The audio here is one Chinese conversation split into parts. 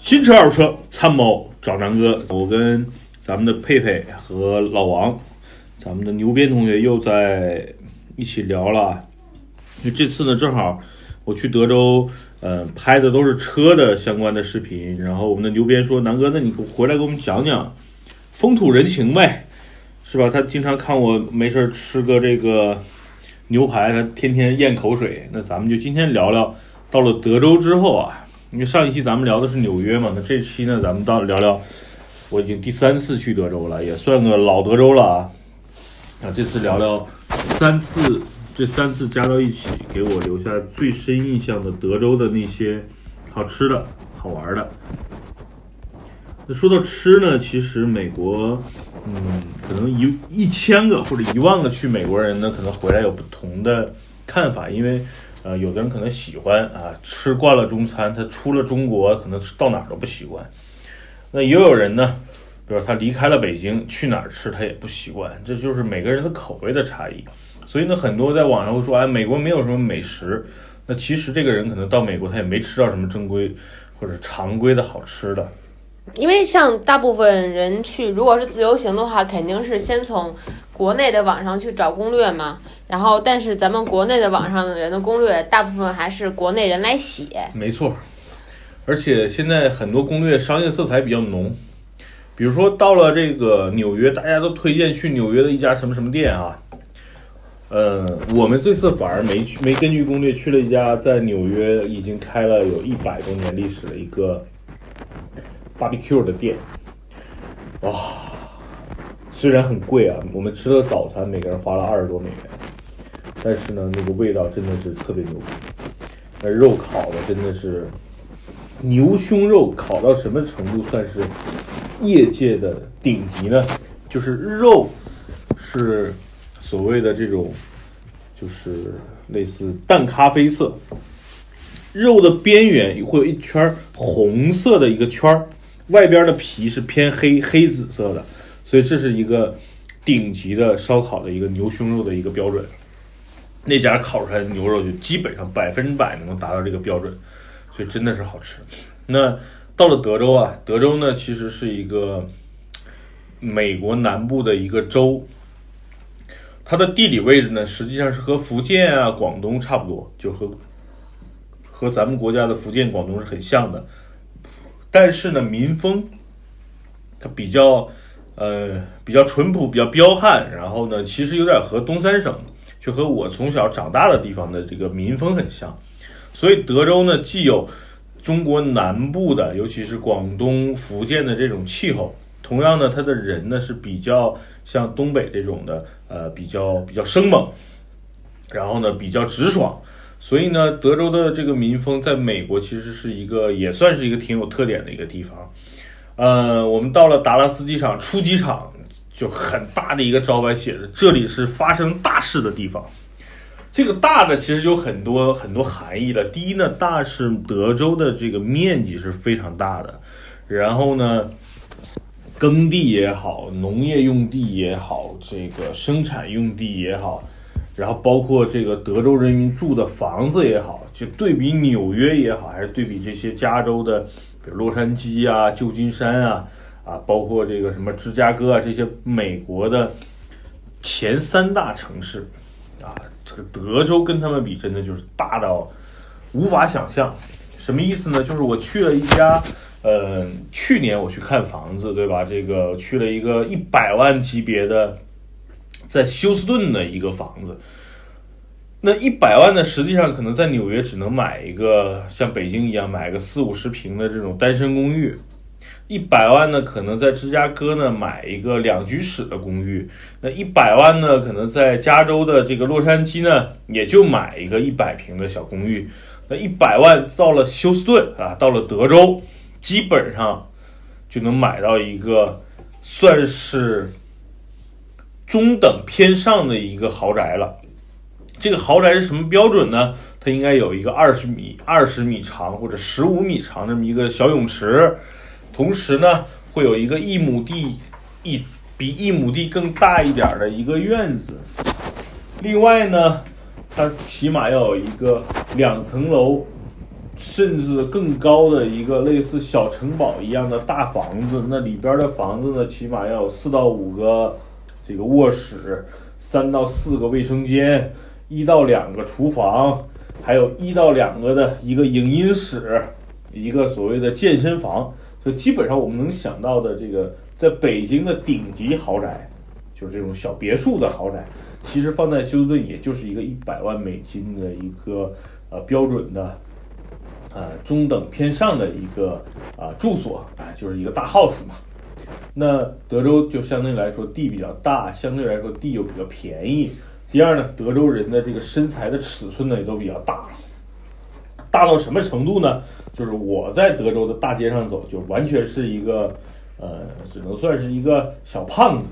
新车二手车参谋找南哥，我跟咱们的佩佩和老王，咱们的牛鞭同学又在一起聊了。因为这次呢，正好我去德州，呃，拍的都是车的相关的视频。然后我们的牛鞭说：“南哥，那你回来给我们讲讲风土人情呗，是吧？”他经常看我没事儿吃个这个牛排，他天天咽口水。那咱们就今天聊聊到了德州之后啊。因为上一期咱们聊的是纽约嘛，那这期呢，咱们到聊聊，我已经第三次去德州了，也算个老德州了啊。那这次聊聊三次，这三次加到一起，给我留下最深印象的德州的那些好吃的、好玩的。那说到吃呢，其实美国，嗯，可能一一千个或者一万个去美国人呢，可能回来有不同的看法，因为。呃，有的人可能喜欢啊，吃惯了中餐，他出了中国，可能到哪儿都不习惯。那也有人呢，比如他离开了北京，去哪儿吃他也不习惯，这就是每个人的口味的差异。所以呢，很多在网上会说，哎，美国没有什么美食。那其实这个人可能到美国，他也没吃到什么正规或者常规的好吃的。因为像大部分人去，如果是自由行的话，肯定是先从国内的网上去找攻略嘛。然后，但是咱们国内的网上的人的攻略，大部分还是国内人来写。没错，而且现在很多攻略商业色彩比较浓。比如说到了这个纽约，大家都推荐去纽约的一家什么什么店啊。呃，我们这次反而没去，没根据攻略去了一家在纽约已经开了有一百多年历史的一个。Barbecue 的店，哇，虽然很贵啊，我们吃的早餐每个人花了二十多美元，但是呢，那个味道真的是特别牛逼，那肉烤的真的是牛胸肉烤到什么程度算是业界的顶级呢？就是肉是所谓的这种，就是类似淡咖啡色，肉的边缘会有一圈红色的一个圈儿。外边的皮是偏黑黑紫色的，所以这是一个顶级的烧烤的一个牛胸肉的一个标准。那家烤出来的牛肉就基本上百分之百能达到这个标准，所以真的是好吃。那到了德州啊，德州呢其实是一个美国南部的一个州，它的地理位置呢实际上是和福建啊、广东差不多，就和和咱们国家的福建、广东是很像的。但是呢，民风它比较，呃，比较淳朴，比较彪悍。然后呢，其实有点和东三省，就和我从小长大的地方的这个民风很像。所以德州呢，既有中国南部的，尤其是广东、福建的这种气候，同样呢，它的人呢是比较像东北这种的，呃，比较比较生猛，然后呢，比较直爽。所以呢，德州的这个民风在美国其实是一个也算是一个挺有特点的一个地方。呃，我们到了达拉斯机场出机场，就很大的一个招牌写着“这里是发生大事的地方”。这个“大”的其实有很多很多含义了。第一呢，大是德州的这个面积是非常大的，然后呢，耕地也好，农业用地也好，这个生产用地也好。然后包括这个德州人民住的房子也好，就对比纽约也好，还是对比这些加州的，比如洛杉矶啊、旧金山啊，啊，包括这个什么芝加哥啊这些美国的前三大城市，啊，这个德州跟他们比，真的就是大到无法想象。什么意思呢？就是我去了一家，呃，去年我去看房子，对吧？这个去了一个一百万级别的。在休斯顿的一个房子，那一百万呢，实际上可能在纽约只能买一个像北京一样买个四五十平的这种单身公寓，一百万呢，可能在芝加哥呢买一个两居室的公寓，那一百万呢，可能在加州的这个洛杉矶呢，也就买一个一百平的小公寓，那一百万到了休斯顿啊，到了德州，基本上就能买到一个算是。中等偏上的一个豪宅了，这个豪宅是什么标准呢？它应该有一个二十米、二十米长或者十五米长这么一个小泳池，同时呢，会有一个一亩地一比一亩地更大一点的一个院子，另外呢，它起码要有一个两层楼，甚至更高的一个类似小城堡一样的大房子。那里边的房子呢，起码要有四到五个这个卧室，三到四个卫生间，一到两个厨房，还有一到两个的一个影音室，一个所谓的健身房。就基本上我们能想到的这个，在北京的顶级豪宅，就是这种小别墅的豪宅，其实放在休斯顿也就是一个一百万美金的一个呃标准的，呃中等偏上的一个啊、住所，哎，就是一个大 house 嘛。那德州就相对来说地比较大，相对来说地又比较便宜。第二呢，德州人的这个身材的尺寸呢也都比较大，大到什么程度呢？就是我在德州的大街上走，就完全是一个，呃，只能算是一个小胖子，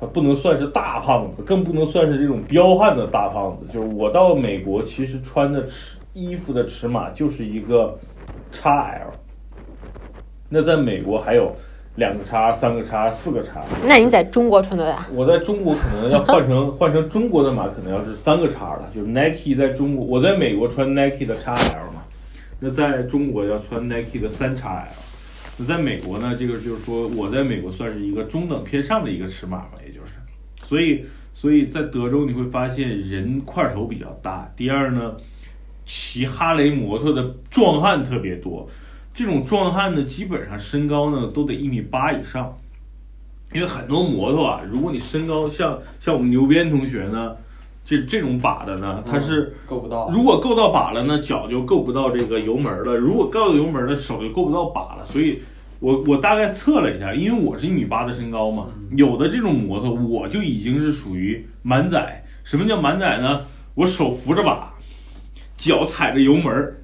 他不能算是大胖子，更不能算是这种彪悍的大胖子。就是我到美国，其实穿的尺衣服的尺码就是一个 XL，那在美国还有两个叉、三个叉、四个叉。那你在中国穿多大？我在中国可能要换成 换成中国的码，可能要是三个叉了。就是 Nike 在中国，我在美国穿 Nike 的 XL 嘛，那在中国要穿 Nike 的三 XL。那在美国呢，这个就是说我在美国算是一个中等偏上的一个尺码吧，也就是，所以所以在德州你会发现人块头比较大。第二呢，骑哈雷摩托的壮汉特别多，这种壮汉呢，基本上身高呢都得一米八以上。因为很多摩托啊，如果你身高像像我们牛鞭同学呢，这这种把的呢，它是够不到。如果够到把了呢，脚就够不到这个油门了；如果够到油门了，手就够不到把了。所以我我大概测了一下，因为我是一米八的身高嘛，有的这种摩托我就已经是属于满载。什么叫满载呢？我手扶着把，脚踩着油门，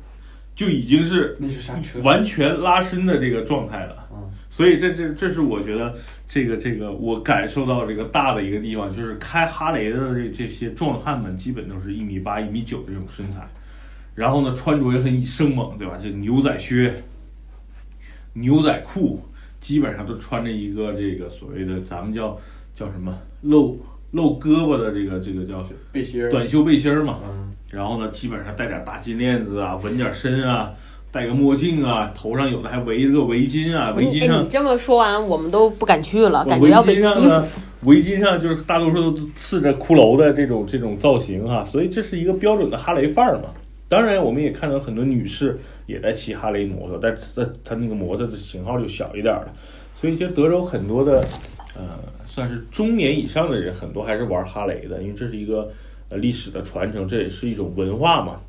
就已经是那是刹车。完全拉伸的这个状态了。嗯，所以这这这是我觉得这个这个我感受到这个大的一个地方，就是开哈雷的这这些壮汉们，基本都是一米八、一米九的这种身材，然后呢穿着也很生猛，对吧？这牛仔靴、牛仔裤，基本上都穿着一个这个所谓的咱们叫叫什么露露胳膊的这个这个叫背心儿。短袖背心儿嘛。嗯，然后呢，基本上戴点大金链子啊，纹点身啊，戴个墨镜啊，头上有的还围着个围巾啊，围巾哎，上你这么说完，我们都不敢去了，感觉围要被欺负。巾上呢，围巾上就是大多数都刺着骷髅的这种这种造型哈、所以这是一个标准的哈雷范儿嘛。当然，我们也看到很多女士也在骑哈雷摩托，但是它它那个摩托的型号就小一点儿了。所以，其实德州很多的，呃，算是中年以上的人，很多还是玩哈雷的，因为这是一个呃历史的传承，这也是一种文化嘛。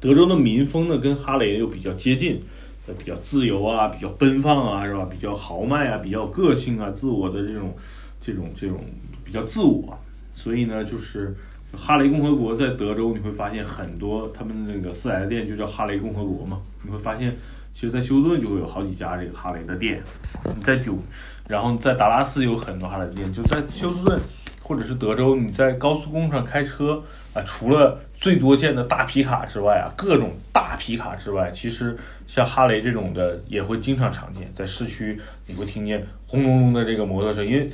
德州的民风呢，跟哈雷又比较接近，呃，比较自由啊，比较奔放啊，是吧？比较豪迈啊，比较个性啊，自我的这种、这种、这种比较自我。所以呢，就是哈雷共和国在德州，你会发现很多他们那个四 S 店就叫哈雷共和国嘛。你会发现，其实，在休斯顿就会有好几家这个哈雷的店，在九，然后在达拉斯有很多哈雷店，就在休斯顿或者是德州，你在高速公路上开车啊，除了最多见的大皮卡之外啊，各种大皮卡之外，其实像哈雷这种的也会经常常见，在市区你会听见轰隆隆的这个摩托声，因为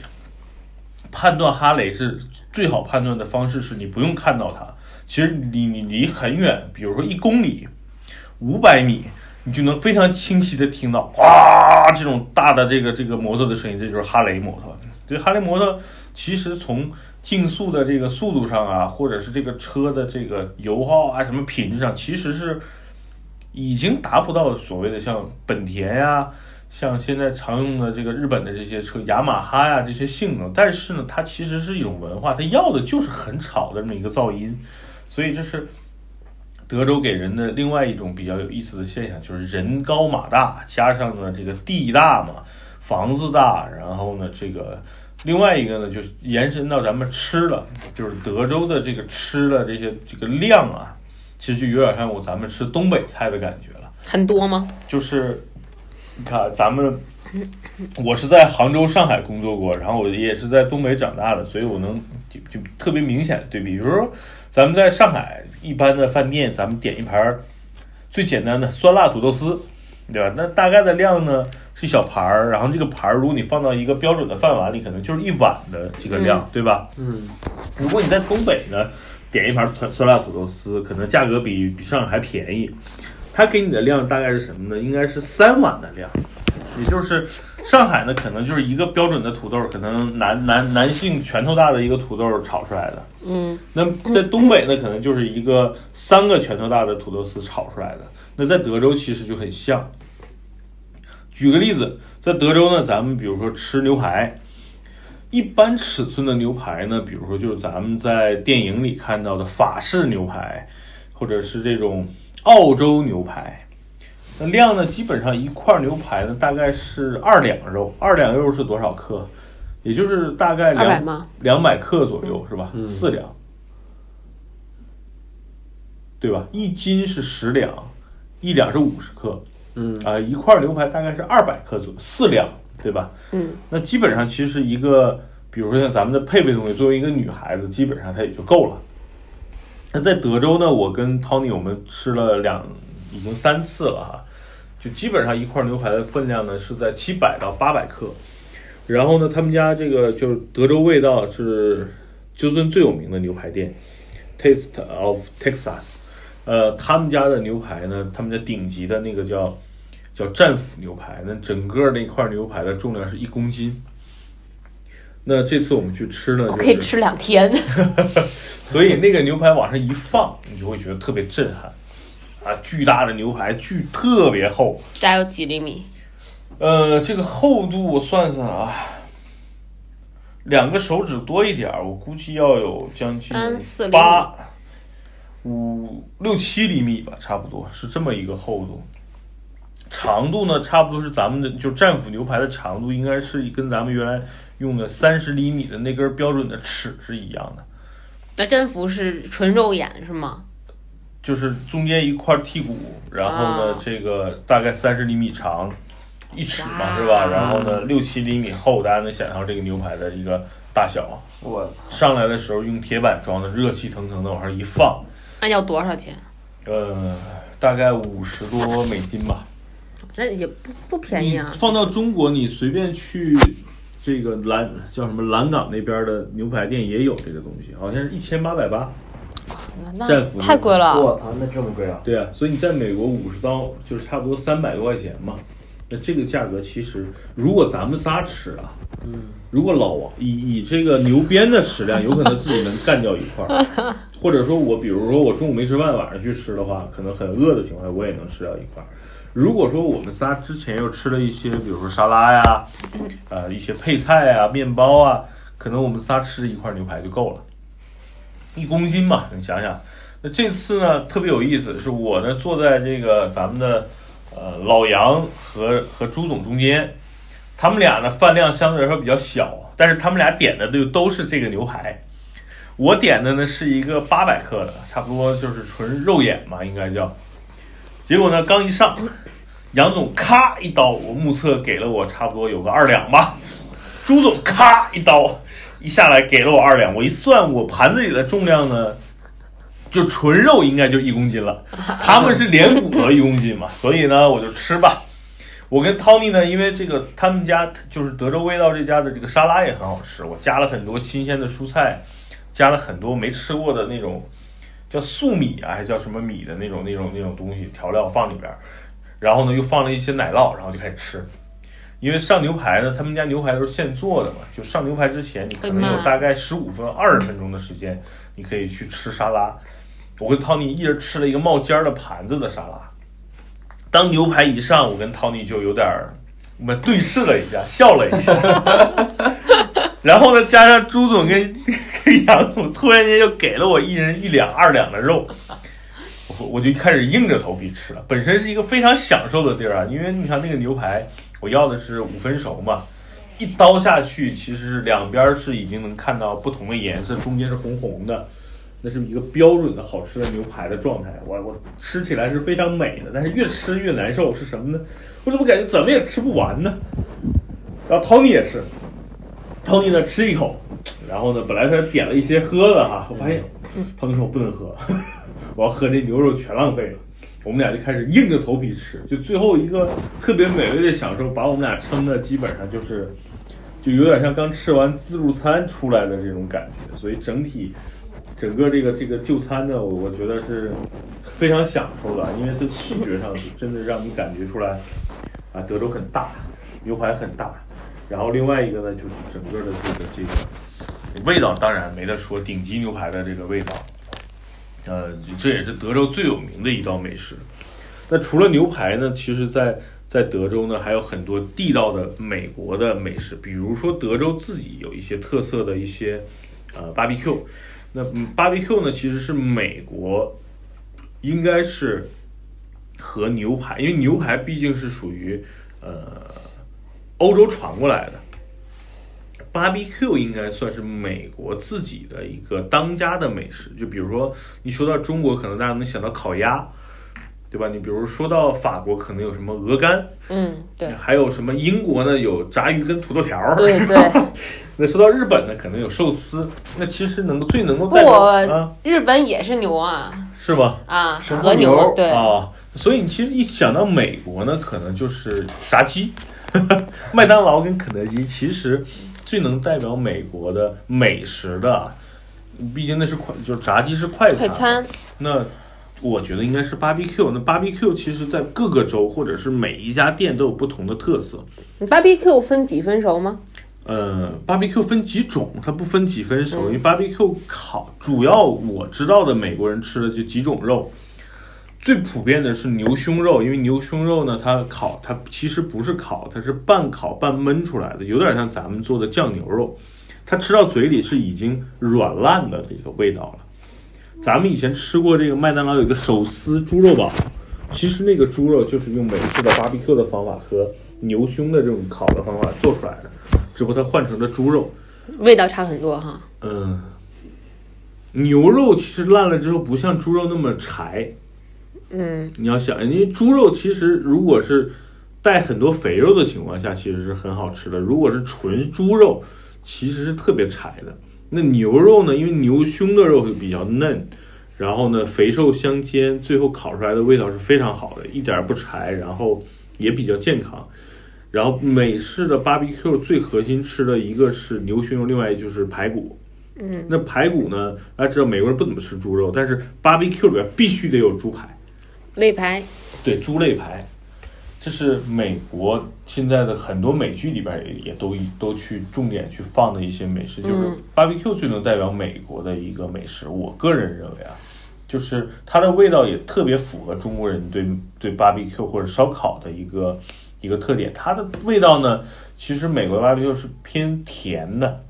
判断哈雷是最好判断的方式是你不用看到它，其实你你离很远，比如说一公里、五百米，你就能非常清晰的听到哗这种大的这个这个摩托的声音，这就是哈雷摩托。对，哈雷摩托其实从竞速的这个速度上啊，或者是这个车的这个油耗啊什么品质上，其实是已经达不到所谓的像本田呀、像现在常用的这个日本的这些车，雅马哈呀这些性能，但是呢，它其实是一种文化，它要的就是很吵的这么一个噪音，所以这是德州给人的另外一种比较有意思的现象，就是人高马大，加上呢这个地大嘛，房子大，然后呢这个另外一个呢就是延伸到咱们吃了，就是德州的这个吃的这些这个量啊，其实就有点像我咱们吃东北菜的感觉了。很多吗？就是你看咱们，我是在杭州、上海工作过，然后我也是在东北长大的，所以我能就就特别明显的对比。比如说，咱们在上海一般的饭店，咱们点一盘儿最简单的酸辣土豆丝，对吧？那大概的量呢是小盘儿，然后这个盘儿如果你放到一个标准的饭碗里，可能就是一碗的这个量，对吧？嗯，如果你在东北呢，点一盘酸酸辣土豆丝，可能价格比比上海还便宜。它给你的量大概是什么呢？应该是三碗的量，也就是上海呢，可能就是一个标准的土豆，可能男男男性拳头大的一个土豆炒出来的。嗯，那在东北呢，可能就是一个三个拳头大的土豆丝炒出来的。那在德州其实就很像。举个例子，在德州呢，咱们比如说吃牛排，一般尺寸的牛排呢，比如说就是咱们在电影里看到的法式牛排，或者是这种澳洲牛排，那量呢，基本上一块牛排呢大概是二两肉，二两肉是多少克？也就是大概两？两百克左右是吧？嗯四两，对吧？一斤是十两，一两是五十克，嗯啊、一块牛排大概是二百克左右，四两，对吧？嗯，那基本上其实一个，比如说像咱们的配备东西，作为一个女孩子，基本上她也就够了。那在德州呢，我跟 Tony 我们吃了两，已经三次了哈，就基本上一块牛排的分量呢是在七百到八百克。然后呢，他们家这个就是德州味道是休斯顿最有名的牛排店，Taste of Texas。呃，他们家的牛排呢，他们家顶级的那个叫叫战斧牛排，那整个那块牛排的重量是一公斤。那这次我们去吃呢，就是我可以吃两天。所以那个牛排往上一放，你就会觉得特别震撼啊！巨大的牛排，巨特别厚，大概有几厘米？呃，这个厚度我算算啊，两个手指多一点儿，我估计要有将近三四厘米八五六七厘米吧，差不多是这么一个厚度。长度呢，差不多是咱们的就战斧牛排的长度，应该是跟咱们原来用的三十厘米的那根标准的尺是一样的。那战斧是纯肉眼是吗？就是中间一块剔骨，然后呢，啊这个大概三十厘米长，一尺嘛是吧？然后呢，六七厘米厚，大家能想象这个牛排的一个大小。我上来的时候用铁板装的，热气腾腾的往上一放，那要多少钱？呃，大概五十多美金吧。那也不不便宜啊。放到中国，你随便去这个蓝叫什么蓝港那边的牛排店也有这个东西，好像是一千八百八。那战斧太贵了。我操，那这么贵啊？对啊，所以你在美国五十刀就是差不多三百多块钱嘛。那这个价格其实，如果咱们仨吃啊，嗯，如果老王以以这个牛鞭的食量，有可能自己能干掉一块儿，或者说我比如说我中午没吃饭，晚上去吃的话，可能很饿的情况下，我也能吃掉一块儿。如果说我们仨之前又吃了一些，比如说沙拉呀，呃，一些配菜啊、面包啊，可能我们仨吃一块牛排就够了，一公斤嘛，你想想。那这次呢特别有意思，是我呢坐在这个咱们的呃老杨和和朱总中间，他们俩呢饭量相对来说比较小，但是他们俩点的就都是这个牛排。我点的呢是一个八百克的，差不多就是纯肉眼嘛，应该叫。结果呢，刚一上，杨总咔一刀，我目测给了我差不多有个二两吧。朱总咔一刀，一下来给了我二两。我一算，我盘子里的重量呢，就纯肉应该就一公斤了。他们是连骨头一公斤嘛，所以呢，我就吃吧。我跟 Tony 呢，因为这个他们家就是德州味道这家的这个沙拉也很好吃，我加了很多新鲜的蔬菜，加了很多没吃过的那种叫粟米啊，还叫什么米的那种那种那种东西调料放里边，然后呢又放了一些奶酪，然后就开始吃。因为上牛排呢，他们家牛排都是现做的嘛，就上牛排之前，你可能有大概十五分二十分钟的时间，你可以去吃沙拉。我跟 Tony 一人吃了一个冒尖儿的盘子的沙拉。当牛排一上，我跟 Tony 就有点儿，我们对视了一下，笑了一下。然后呢，加上朱总跟跟杨总突然间又给了我一人一两二两的肉，我我就开始硬着头皮吃了。本身是一个非常享受的地儿啊，因为你看那个牛排，我要的是五分熟嘛，一刀下去，其实两边是已经能看到不同的颜色，中间是红红的，那是一个标准的好吃的牛排的状态。我我吃起来是非常美的，但是越吃越难受，是什么呢？我怎么感觉怎么也吃不完呢？然后 Tony 也是，Tony 呢吃一口，然后呢本来他点了一些喝的哈，我发现 Tony 说我不能喝，我要喝这牛肉全浪费了。我们俩就开始硬着头皮吃，就最后一个特别美味的享受，把我们俩撑的基本上就是，就有点像刚吃完自助餐出来的这种感觉，所以整体整个这个这个就餐呢，我我觉得是非常享受的，因为它视觉上真的让你感觉出来啊，德州很大，牛排很大，然后另外一个呢，就是整个的这个这个味道，当然没得说，顶级牛排的这个味道。呃，这也是德州最有名的一道美食。那除了牛排呢，其实在，在德州呢还有很多地道的美国的美食，比如说德州自己有一些特色的一些呃 barbecue。那嗯 barbecue 呢，其实是美国应该是和牛排，因为牛排毕竟是属于呃欧洲传过来的。barbecue 应该算是美国自己的一个当家的美食，就比如说你说到中国，可能大家能想到烤鸭，对吧？你比如说到法国，可能有什么鹅肝，嗯，对，还有什么英国呢？有炸鱼跟土豆条儿。对 对。那说到日本呢，可能有寿司。那其实能够最能够不代表啊，日本也是牛啊是吧？啊，神和牛对，啊，所以你其实一想到美国呢，可能就是炸鸡，麦当劳跟肯德基，其实最能代表美国的美食的，毕竟那是快，就是炸鸡是快餐。快餐。那我觉得应该是 barbecue。那 barbecue 其实在各个州或者是每一家店都有不同的特色。你 barbecue 分几分熟吗？呃，barbecue 分几种，它不分几分熟，因为嗯 barbecue 烤主要我知道的美国人吃的就几种肉，最普遍的是牛胸肉，因为牛胸肉呢，它烤它其实不是烤，它是半烤半焖出来的，有点像咱们做的酱牛肉，它吃到嘴里是已经软烂的这个味道了。咱们以前吃过这个麦当劳有一个手撕猪肉堡，其实那个猪肉就是用美式的 barbecue 的方法和牛胸的这种烤的方法做出来的，只不过它换成了猪肉。味道差很多哈。嗯，牛肉其实烂了之后不像猪肉那么柴。嗯，你要想，因为猪肉其实如果是带很多肥肉的情况下，其实是很好吃的。如果是纯猪肉，其实是特别柴的。那牛肉呢？因为牛胸的肉会比较嫩，然后呢肥瘦相间，最后烤出来的味道是非常好的，一点儿不柴，然后也比较健康。然后美式的 barbecue 最核心吃的一个是牛胸肉，另外就是排骨。嗯，那排骨呢？大家知道美国人不怎么吃猪肉，但是 barbecue 里边必须得有猪排。肋排。对，猪肋排，这是美国现在的很多美剧里边也也都都去重点去放的一些美食，就是嗯 barbecue 最能代表美国的一个美食。我个人认为啊，就是它的味道也特别符合中国人对对 barbecue 或者烧烤的一个一个特点。它的味道呢，其实美国 barbecue 是偏甜的，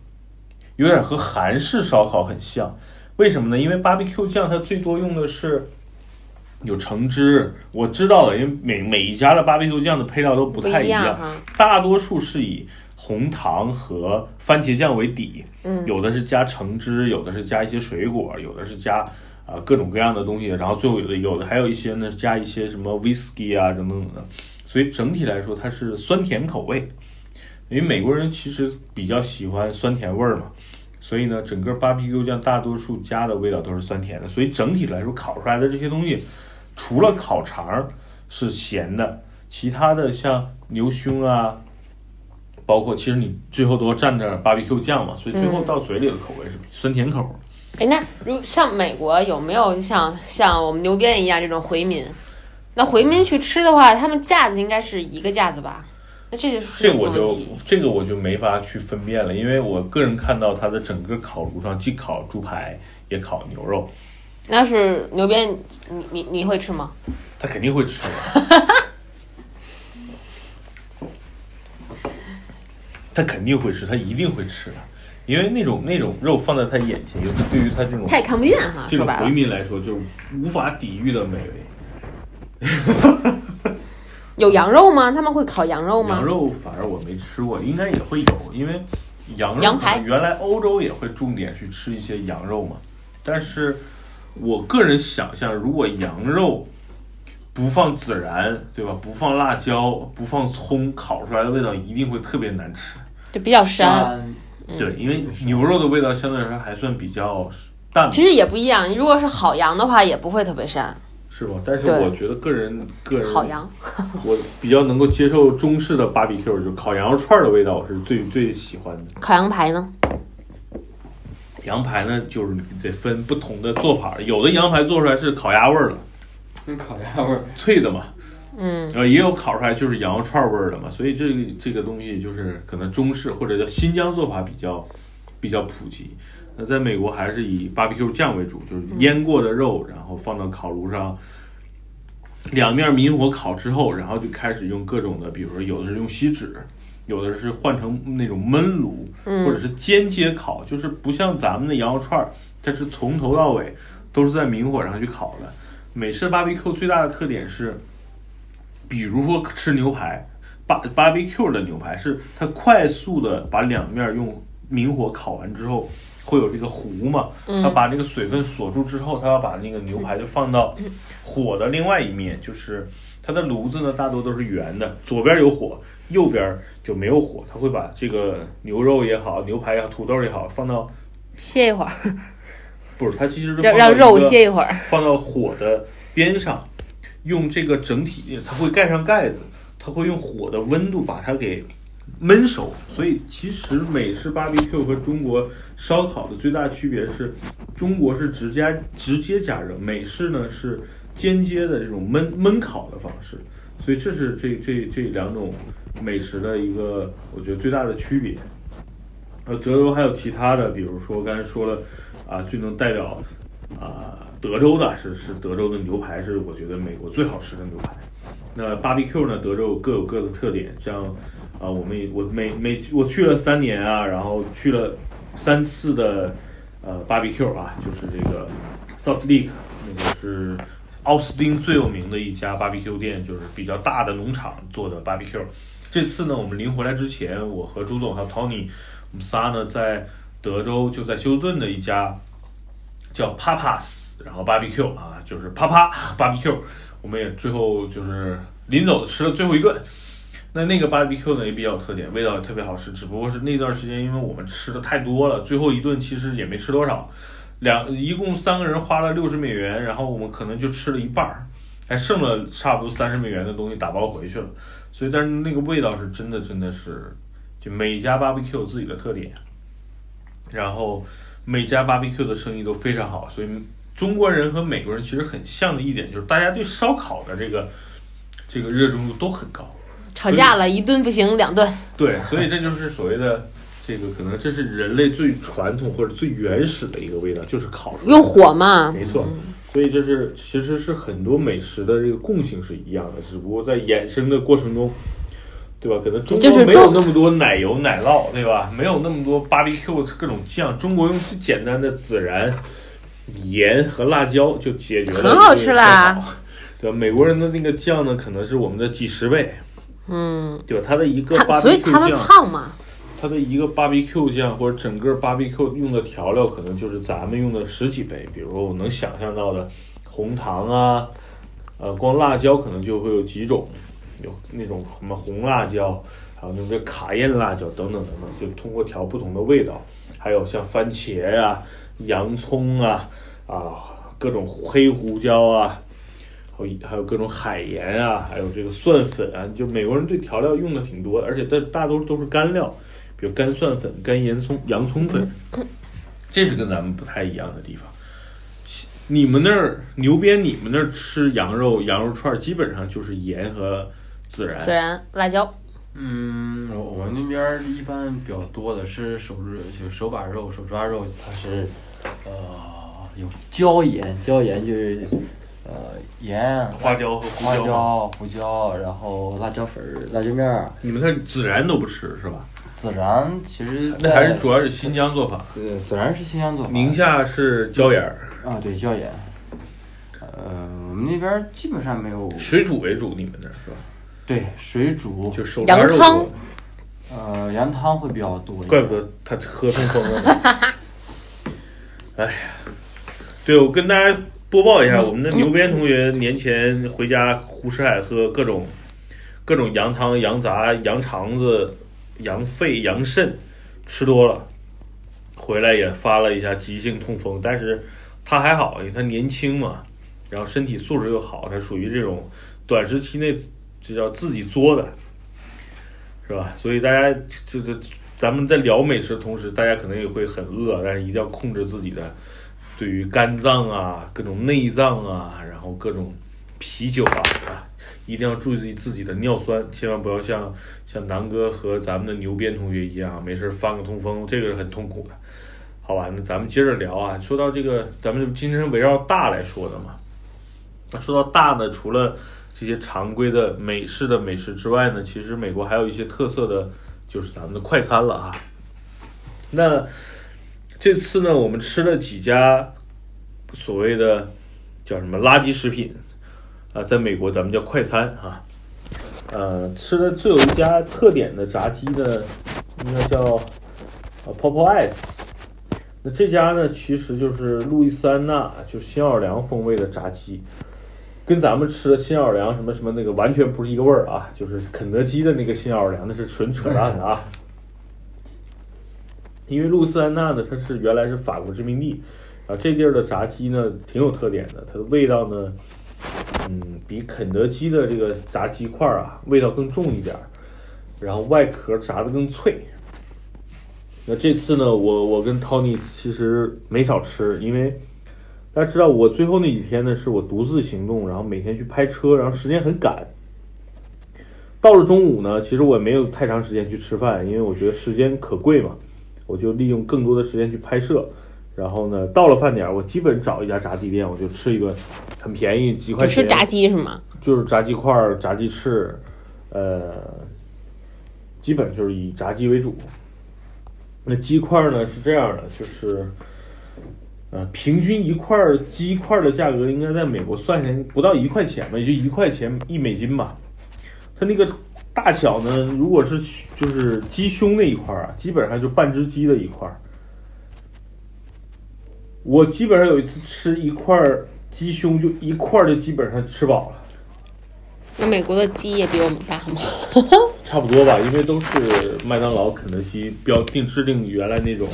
有点和韩式烧烤很像。为什么呢？因为 barbecue 酱它最多用的是有橙汁，我知道的，因为每每一家的 barbecue 酱的配料都不太一一样，大多数是以红糖和番茄酱为底，嗯有的是加橙汁，有的是加一些水果，有的是加啊、各种各样的东西，然后最后有的有的还有一些呢加一些什么 whisky 啊等等等的，所以整体来说它是酸甜口味，因为美国人其实比较喜欢酸甜味儿嘛。所以呢，整个 barbecue 酱大多数加的味道都是酸甜的，所以整体来说烤出来的这些东西，除了烤肠儿是咸的，其他的像牛胸啊，包括其实你最后都要蘸着 barbecue 酱嘛，所以最后嗯到嘴里的口味是酸甜口儿。哎，那如像美国有没有像像我们牛鞭一样这种回民？那回民去吃的话，他们架子应该是一个架子吧？那这就是这我就。这个我就没法去分辨了，因为我个人看到它的整个烤炉上既烤猪排也烤牛肉，那是牛鞭，你你你会吃吗？他肯定会吃的。他肯定会吃，他一定会吃的，因为那种那种肉放在他眼前，尤其对于他这种他也看不见哈，这种回民来说，就是无法抵御的美味。有羊肉吗？他们会烤羊肉吗？羊肉反而我没吃过，应该也会有，因为羊肉羊排原来欧洲也会重点去吃一些羊肉嘛。但是我个人想象，如果羊肉不放孜然，对吧？不放辣椒，不放葱，烤出来的味道一定会特别难吃。就比较膻。对，因为牛肉的味道相对来说还算比较淡，其实也不一样，如果是好羊的话，也不会特别膻。是吧？但是我觉得个人个人烤羊，我比较能够接受中式的 barbecue，就是烤羊肉串儿的味道，我是最最喜欢的。烤羊排呢？羊排呢，就是得分不同的做法，有的羊排做出来是烤鸭味儿的，跟烤鸭味儿，脆的嘛，嗯，然后也有烤出来就是羊肉串儿味儿的嘛，所以这个这个东西就是可能中式或者叫新疆做法比较比较普及。那在美国还是以 barbecue 酱为主，就是腌过的肉，然后放到烤炉上，两面明火烤之后，然后就开始用各种的，比如说有的是用锡纸，有的是换成那种焖炉，或者是间接烤，就是不像咱们的羊肉串儿，它是从头到尾都是在明火上去烤的。美式 barbecue 最大的特点是，比如说吃牛排，巴 barbecue 的牛排是它快速的把两面用明火烤完之后，会有这个糊嘛，它把那个水分锁住之后，它要把那个牛排就放到火的另外一面，就是它的炉子呢大多都是圆的，左边有火，右边就没有火，它会把这个牛肉也好，牛排也好，土豆也好放到歇一会儿，不是它其实是让让肉歇一会儿。放到火的边上，用这个整体，它会盖上盖子，它会用火的温度把它给焖熟。所以其实美式 barbecue 和中国烧烤的最大区别是，中国是直接直接加热，美式呢是间接的这种焖焖烤的方式。所以这是这这这两种美食的一个我觉得最大的区别。呃，德州还有其他的，比如说刚才说了啊，最能代表啊、德州的是是德州的牛排是我觉得美国最好吃的牛排。那 barbecue 呢，德州各有各的特点，像啊、我们也我每每我去了三年啊，然后去了三次的呃 barbecue 啊，就是这个 Salt Lake 那个是奥斯汀最有名的一家 barbecue 店，就是比较大的农场做的 barbecue。这次呢，我们临回来之前，我和朱总还有 Tony，我们仨呢在德州就在休斯顿的一家叫 Papas，然后 barbecue 啊，就是啪啪 barbecue，我们也最后就是临走吃了最后一顿。那那个 barbecue 呢也比较特点，味道也特别好吃，只不过是那段时间因为我们吃的太多了，最后一顿其实也没吃多少，两一共三个人花了六十美元，然后我们可能就吃了一半儿，还剩了差不多三十美元的东西打包回去了。所以但是那个味道是真的真的是，就每家 barbecue 有自己的特点，然后每家 barbecue 的生意都非常好，所以中国人和美国人其实很像的一点就是大家对烧烤的这个这个热衷度都很高。吵架了，一顿不行，两顿。对，所以这就是所谓的这个，可能这是人类最传统或者最原始的一个味道，就是烤出来用火嘛，没错，所以这是其实是很多美食的这个共性是一样的，只不过在衍生的过程中，对吧？可能中国没有那么多奶油奶酪，对吧？没有那么多 barbecue 各种酱，中国用最简单的孜然、盐和辣椒就解决了，很好吃啦。对吧？美国人的那个酱呢，可能是我们的几十倍，嗯，对吧？它的一个所以 barbecue 他们酱，胖嘛，它的一个 barbecue 酱或者整个 barbecue 用的调料，可能就是咱们用的十几倍。比如说我能想象到的红糖啊，呃，光辣椒可能就会有几种，有那种什么红辣椒，还有那个卡宴辣椒等等等等，就通过调不同的味道。还有像番茄呀、洋葱啊、啊各种黑胡椒啊，还有还有各种海盐啊，还有这个蒜粉啊，就美国人对调料用的挺多的，而且大大多数都是干料，比如干蒜粉、干盐葱、洋葱粉，这是跟咱们不太一样的地方。你们那儿牛鞭，你们那儿吃羊肉羊肉串儿基本上就是盐和孜然，孜然、辣椒，嗯，我我们那边儿一般比较多的是手指，就手把肉、手抓肉，它是呃有椒盐，椒盐就是呃盐、花椒和胡花椒胡椒，然后辣椒粉儿、辣椒面儿、你们那孜然都不吃是吧？孜然，其实那还是主要是新疆做法。对孜然是新疆做法。宁夏是椒盐儿，啊，对椒盐。呃，我们那边基本上没有水煮为主，你们那是吧？对水煮，就手抓肉羊汤多。呃羊汤会比较多。怪不得他喝痛风了呢。哎呀，对，我跟大家播报一下，我们的牛鞭同学年前回家胡吃海喝，各种各种羊汤、羊杂、羊肠子、羊肺、羊肾吃多了，回来也发了一下急性痛风，但是他还好，因为他年轻嘛，然后身体素质又好，他属于这种短时期内这叫自己作的，是吧？所以大家这这咱们在聊美食的同时，大家可能也会很饿，但是一定要控制自己的对于肝脏啊、各种内脏啊，然后各种啤酒啊，一定要注意自己的尿酸，千万不要像像南哥和咱们的牛鞭同学一样，没事儿翻个通风，这个是很痛苦的。好吧，那咱们接着聊啊。说到这个，咱们今天围绕大来说的嘛。那说到大呢，除了这些常规的美式的美食之外呢，其实美国还有一些特色的，就是咱们的快餐了啊。那这次呢，我们吃了几家所谓的叫什么垃圾食品啊，在美国咱们叫快餐啊。呃，吃的最有一家特点的炸鸡呢，应该叫呃 Popeyes。那这家呢，其实就是路易斯安那，就新奥尔良风味的炸鸡，跟咱们吃的新奥尔良什么什么那个完全不是一个味儿啊，就是肯德基的那个新奥尔良，那是纯扯淡的啊。因为路易斯安那呢，它是原来是法国殖民地，啊，这地儿的炸鸡呢挺有特点的，它的味道呢，嗯，比肯德基的这个炸鸡块啊味道更重一点，然后外壳炸的更脆。那这次呢，我我跟 Tony 其实没少吃，因为大家知道我最后那几天呢是我独自行动，然后每天去拍车，然后时间很赶。到了中午呢，其实我也没有太长时间去吃饭，因为我觉得时间可贵嘛，我就利用更多的时间去拍摄。然后呢，到了饭点儿，我基本找一家炸鸡店，我就吃一顿，很便宜，几块钱。吃炸鸡是吗？就是炸鸡块儿、炸鸡翅，呃，基本就是以炸鸡为主。那鸡块呢是这样的，就是，呃，平均一块鸡块的价格应该在美国算下来不到一块钱吧，也就一块钱一美金吧。它那个大小呢，如果是就是鸡胸那一块啊，基本上就半只鸡的一块。我基本上有一次吃一块鸡胸，就一块就基本上吃饱了。那美国的鸡也比我们大吗？差不多吧，因为都是麦当劳、肯德基标定制定原来那种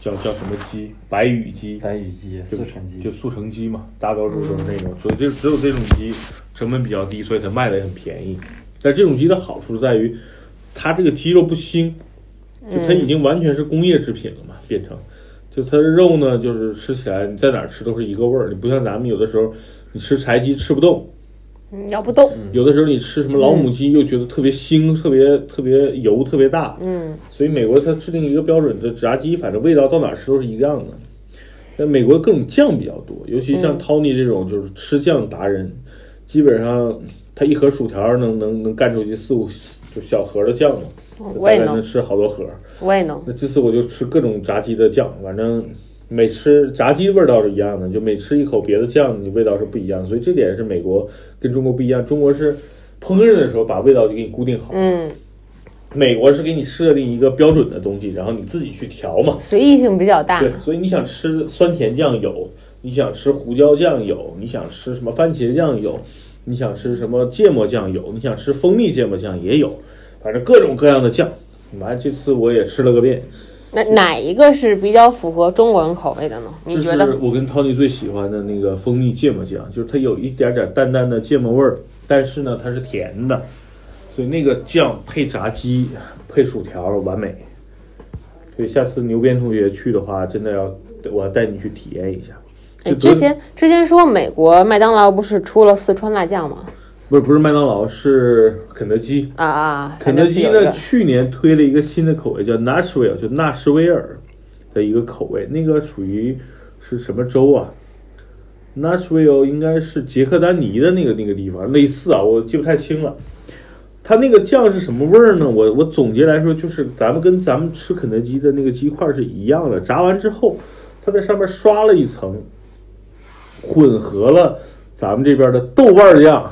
叫叫什么鸡，白羽鸡，白羽鸡、速成鸡，就速成鸡嘛，大多数都是那种，所以就只有这种鸡成本比较低，所以它卖的也很便宜。但这种鸡的好处在于，它这个鸡肉不腥，就它已经完全是工业制品了嘛，变成，就它的肉呢，就是吃起来你在哪儿吃都是一个味儿，你不像咱们有的时候你吃柴鸡吃不动。嗯咬不动。有的时候你吃什么老母鸡又觉得特别腥、特别特别油、特别大，嗯，所以美国它制定一个标准，的炸鸡反正味道到哪儿吃都是一样的。在美国各种酱比较多，尤其像嗯 Tony 这种就是吃酱达人，基本上他一盒薯条能能能干出去四五就小盒的酱嘛，我也能，吃好多盒。我也能。那这次我就吃各种炸鸡的酱，反正每吃炸鸡味道是一样的，就每吃一口别的酱，你味道是不一样。所以这点是美国跟中国不一样，中国是烹饪的时候把味道就给你固定好，嗯，美国是给你设定一个标准的东西，然后你自己去调嘛。随意性比较大对。，所以你想吃酸甜酱有，你想吃胡椒酱有，你想吃什么番茄酱有，你想吃什么芥末酱有，你想吃蜂蜜芥末酱也有，反正各种各样的酱。完，这次我也吃了个遍。那哪一个是比较符合中国人口味的呢？你觉得？我跟 Tony 最喜欢的那个蜂蜜芥末酱，就是它有一点点淡淡的芥末味儿，但是呢它是甜的，所以那个酱配炸鸡配薯条完美。所以下次牛鞭同学去的话，真的要我要带你去体验一下。哎，之前之前说美国麦当劳不是出了四川辣酱吗？不是不是麦当劳，是肯德基。啊啊，肯德基呢，去年推了一个新的口味，叫 Nashville，就纳什维尔的一个口味。那个属于是什么州啊？Nashville 应该是杰克丹尼的那个那个地方，类似啊，我记不太清了。它那个酱是什么味儿呢？我我总结来说，就是咱们跟咱们吃肯德基的那个鸡块是一样的，炸完之后，它在上面刷了一层，混合了咱们这边的豆瓣酱。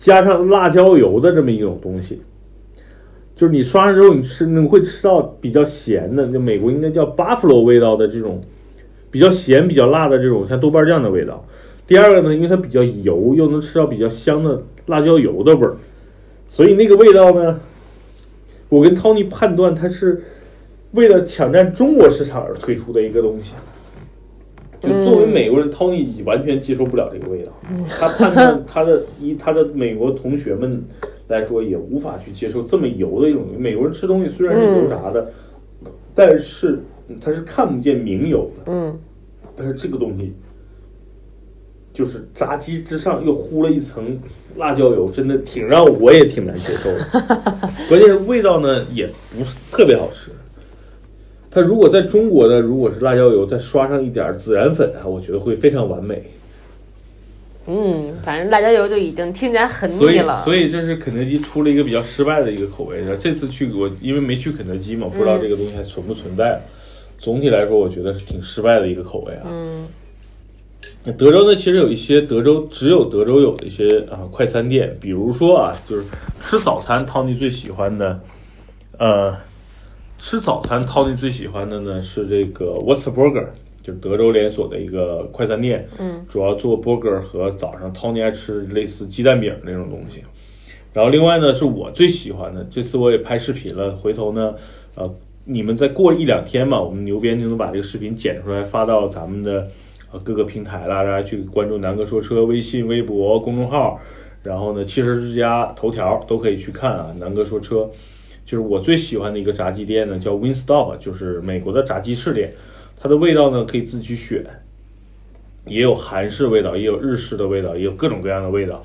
加上辣椒油的这么一种东西，就是你刷上之后，你吃你会吃到比较咸的，就美国应该叫 buffalo 味道的这种比较咸、比较辣的这种像豆瓣酱的味道。第二个呢，因为它比较油，又能吃到比较香的辣椒油的味儿，所以那个味道呢，我跟 Tony 判断它是为了抢占中国市场而推出的一个东西。就作为美国人，Tony 完全接受不了这个味道。他判断 他的一他的美国同学们来说也无法去接受这么油的一种东西。美国人吃东西虽然是油炸的，但是他是看不见明油的。嗯，但是这个东西就是炸鸡之上又糊了一层辣椒油，真的挺让我也挺难接受的。关键是味道呢也不是特别好吃。它如果在中国的如果是辣椒油，再刷上一点孜然粉啊，我觉得会非常完美。嗯，反正辣椒油就已经听起来很腻了。所以这是肯德基出了一个比较失败的一个口味。然后这次去我因为没去肯德基嘛，不知道这个东西还存不存在。总体来说，我觉得是挺失败的一个口味啊。嗯那德州呢，其实有一些德州只有德州有的一些啊快餐店，比如说啊，就是吃早餐，Tony 最喜欢的，呃，吃早餐 Tony 最喜欢的呢是这个 What's the Burger，就是德州连锁的一个快餐店，嗯，主要做 burger 和早上 Tony 爱吃类似鸡蛋饼那种东西。然后另外呢，是我最喜欢的，这次我也拍视频了，回头呢，呃，你们再过一两天嘛，我们牛鞭就能把这个视频剪出来发到咱们的呃各个平台啦，大家去关注南哥说车微信、微博公众号，然后呢，汽车之家头条都可以去看啊。南哥说车就是我最喜欢的一个炸鸡店呢，叫 Winstop，就是美国的炸鸡翅店，它的味道呢可以自己去选，也有韩式味道，也有日式的味道，也有各种各样的味道。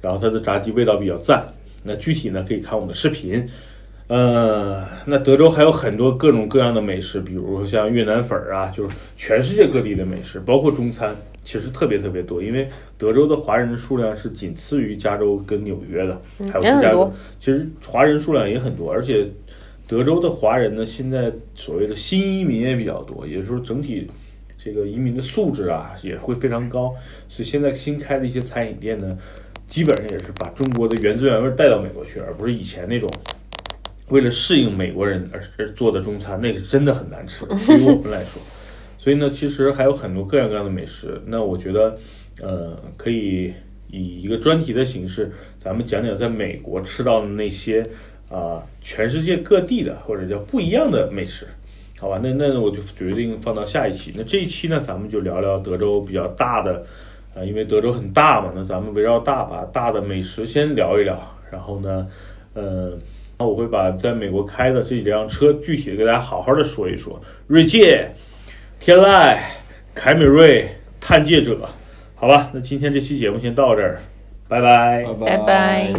然后它的炸鸡味道比较赞。那具体呢可以看我们的视频。呃，那德州还有很多各种各样的美食，比如说像越南粉啊，就是全世界各地的美食，包括中餐，其实特别特别多。因为德州的华人数量是仅次于加州跟纽约的，还有芝加哥。其实华人数量也很多，而且德州的华人呢，现在所谓的新移民也比较多，也就是说整体这个移民的素质啊也会非常高。所以现在新开的一些餐饮店呢，基本上也是把中国的原汁原味带到美国去，而不是以前那种为了适应美国人而而做的中餐，那个真的很难吃，对于我们来说。所以呢，其实还有很多各样各样的美食。那我觉得，呃，可以以一个专题的形式，咱们讲讲在美国吃到的那些啊、全世界各地的或者叫不一样的美食。好吧，那那我就决定放到下一期。那这一期呢，咱们就聊聊德州比较大的，啊、因为德州很大嘛，那咱们围绕大把大的美食先聊一聊，然后呢，呃，那我会把在美国开的这几辆车具体的给大家好好的说一说。锐界、天籁、凯美瑞、探界者，好吧，那今天这期节目先到这儿，拜拜。拜拜